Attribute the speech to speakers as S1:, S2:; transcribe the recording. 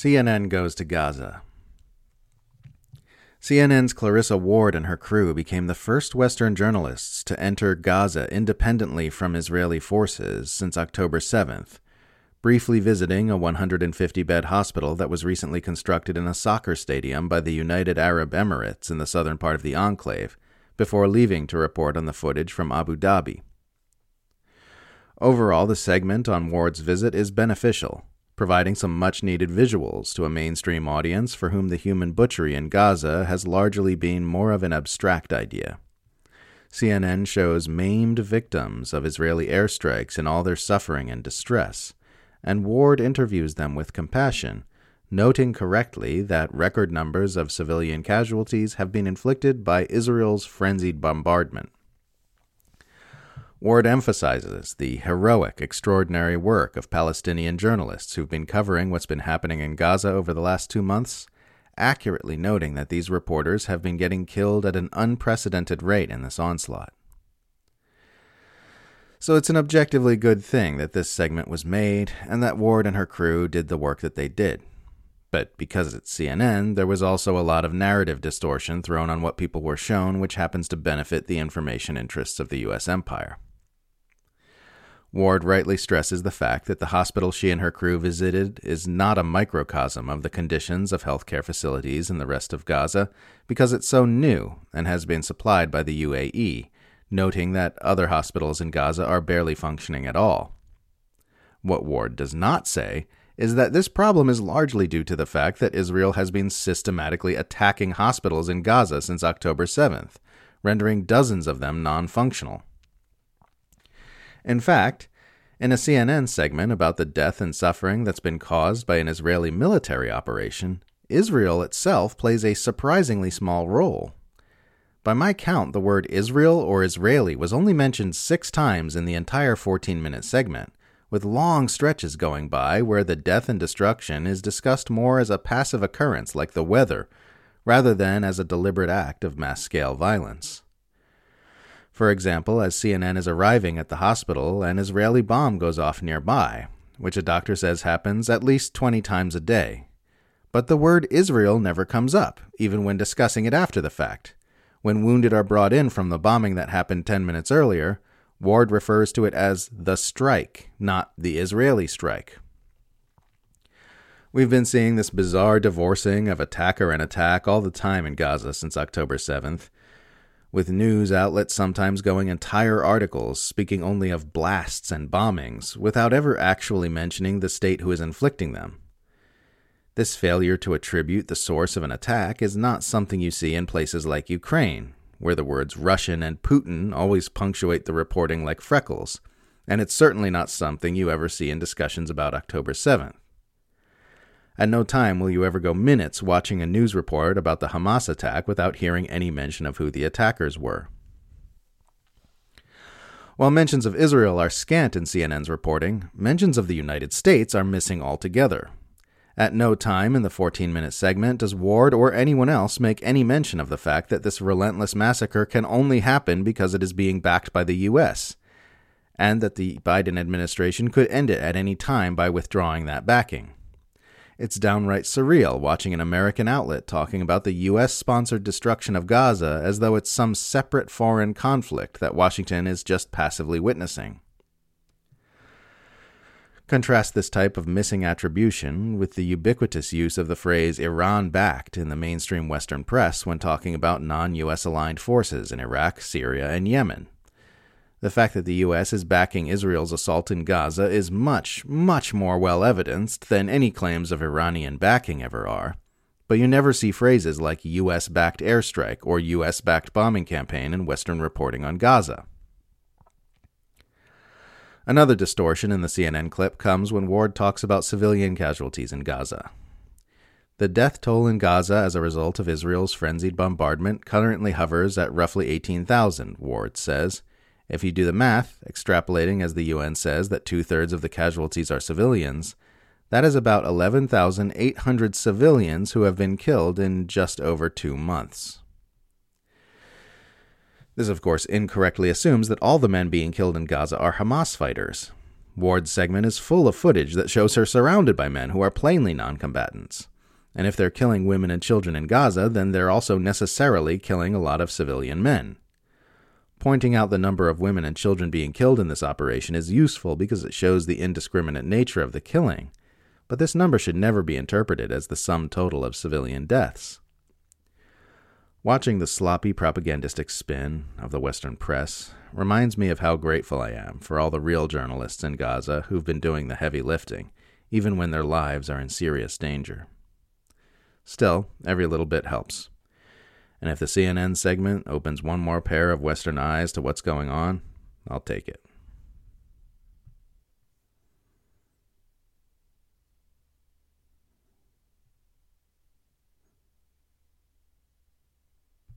S1: CNN goes to Gaza. CNN's Clarissa Ward and her crew became the first Western journalists to enter Gaza independently from Israeli forces since October 7th, briefly visiting a 150 bed hospital that was recently constructed in a soccer stadium by the United Arab Emirates in the southern part of the enclave, before leaving to report on the footage from Abu Dhabi. Overall, the segment on Ward's visit is beneficial, providing some much needed visuals to a mainstream audience for whom the human butchery in Gaza has largely been more of an abstract idea. CNN shows maimed victims of Israeli airstrikes in all their suffering and distress, and Ward interviews them with compassion, noting correctly that record numbers of civilian casualties have been inflicted by Israel's frenzied bombardment. Ward emphasizes the heroic, extraordinary work of Palestinian journalists who've been covering what's been happening in Gaza over the last two months, accurately noting that these reporters have been getting killed at an unprecedented rate in this onslaught. So it's an objectively good thing that this segment was made and that Ward and her crew did the work that they did. But because it's CNN, there was also a lot of narrative distortion thrown on what people were shown, which happens to benefit the information interests of the US empire. Ward rightly stresses the fact that the hospital she and her crew visited is not a microcosm of the conditions of healthcare facilities in the rest of Gaza because it's so new and has been supplied by the UAE, noting that other hospitals in Gaza are barely functioning at all. What Ward does not say is that this problem is largely due to the fact that Israel has been systematically attacking hospitals in Gaza since October 7th, rendering dozens of them non functional. In fact, in a CNN segment about the death and suffering that's been caused by an Israeli military operation, Israel itself plays a surprisingly small role. By my count, the word Israel or Israeli was only mentioned six times in the entire 14 minute segment, with long stretches going by where the death and destruction is discussed more as a passive occurrence like the weather, rather than as a deliberate act of mass scale violence. For example, as CNN is arriving at the hospital, an Israeli bomb goes off nearby, which a doctor says happens at least 20 times a day. But the word Israel never comes up, even when discussing it after the fact. When wounded are brought in from the bombing that happened 10 minutes earlier, Ward refers to it as the strike, not the Israeli strike. We've been seeing this bizarre divorcing of attacker and attack all the time in Gaza since October 7th, with news outlets sometimes going entire articles speaking only of blasts and bombings without ever actually mentioning the state who is inflicting them. This failure to attribute the source of an attack is not something you see in places like Ukraine, where the words Russian and Putin always punctuate the reporting like freckles, and it's certainly not something you ever see in discussions about October 7th. At no time will you ever go minutes watching a news report about the Hamas attack without hearing any mention of who the attackers were. While mentions of Israel are scant in CNN's reporting, mentions of the United States are missing altogether. At no time in the 14 minute segment does Ward or anyone else make any mention of the fact that this relentless massacre can only happen because it is being backed by the U.S., and that the Biden administration could end it at any time by withdrawing that backing. It's downright surreal watching an American outlet talking about the U.S. sponsored destruction of Gaza as though it's some separate foreign conflict that Washington is just passively witnessing. Contrast this type of missing attribution with the ubiquitous use of the phrase Iran backed in the mainstream Western press when talking about non US aligned forces in Iraq, Syria, and Yemen. The fact that the U.S. is backing Israel's assault in Gaza is much, much more well evidenced than any claims of Iranian backing ever are. But you never see phrases like U.S. backed airstrike or U.S. backed bombing campaign in Western reporting on Gaza. Another distortion in the CNN clip comes when Ward talks about civilian casualties in Gaza. The death toll in Gaza as a result of Israel's frenzied bombardment currently hovers at roughly 18,000, Ward says, if you do the math, extrapolating as the UN says that two thirds of the casualties are civilians, that is about 11,800 civilians who have been killed in just over two months. This, of course, incorrectly assumes that all the men being killed in Gaza are Hamas fighters. Ward's segment is full of footage that shows her surrounded by men who are plainly non combatants. And if they're killing women and children in Gaza, then they're also necessarily killing a lot of civilian men. Pointing out the number of women and children being killed in this operation is useful because it shows the indiscriminate nature of the killing, but this number should never be interpreted as the sum total of civilian deaths. Watching the sloppy propagandistic spin of the Western press reminds me of how grateful I am for all the real journalists in Gaza who've been doing the heavy lifting, even when their lives are in serious danger. Still, every little bit helps. And if the CNN segment opens one more pair of Western eyes to what's going on, I'll take it.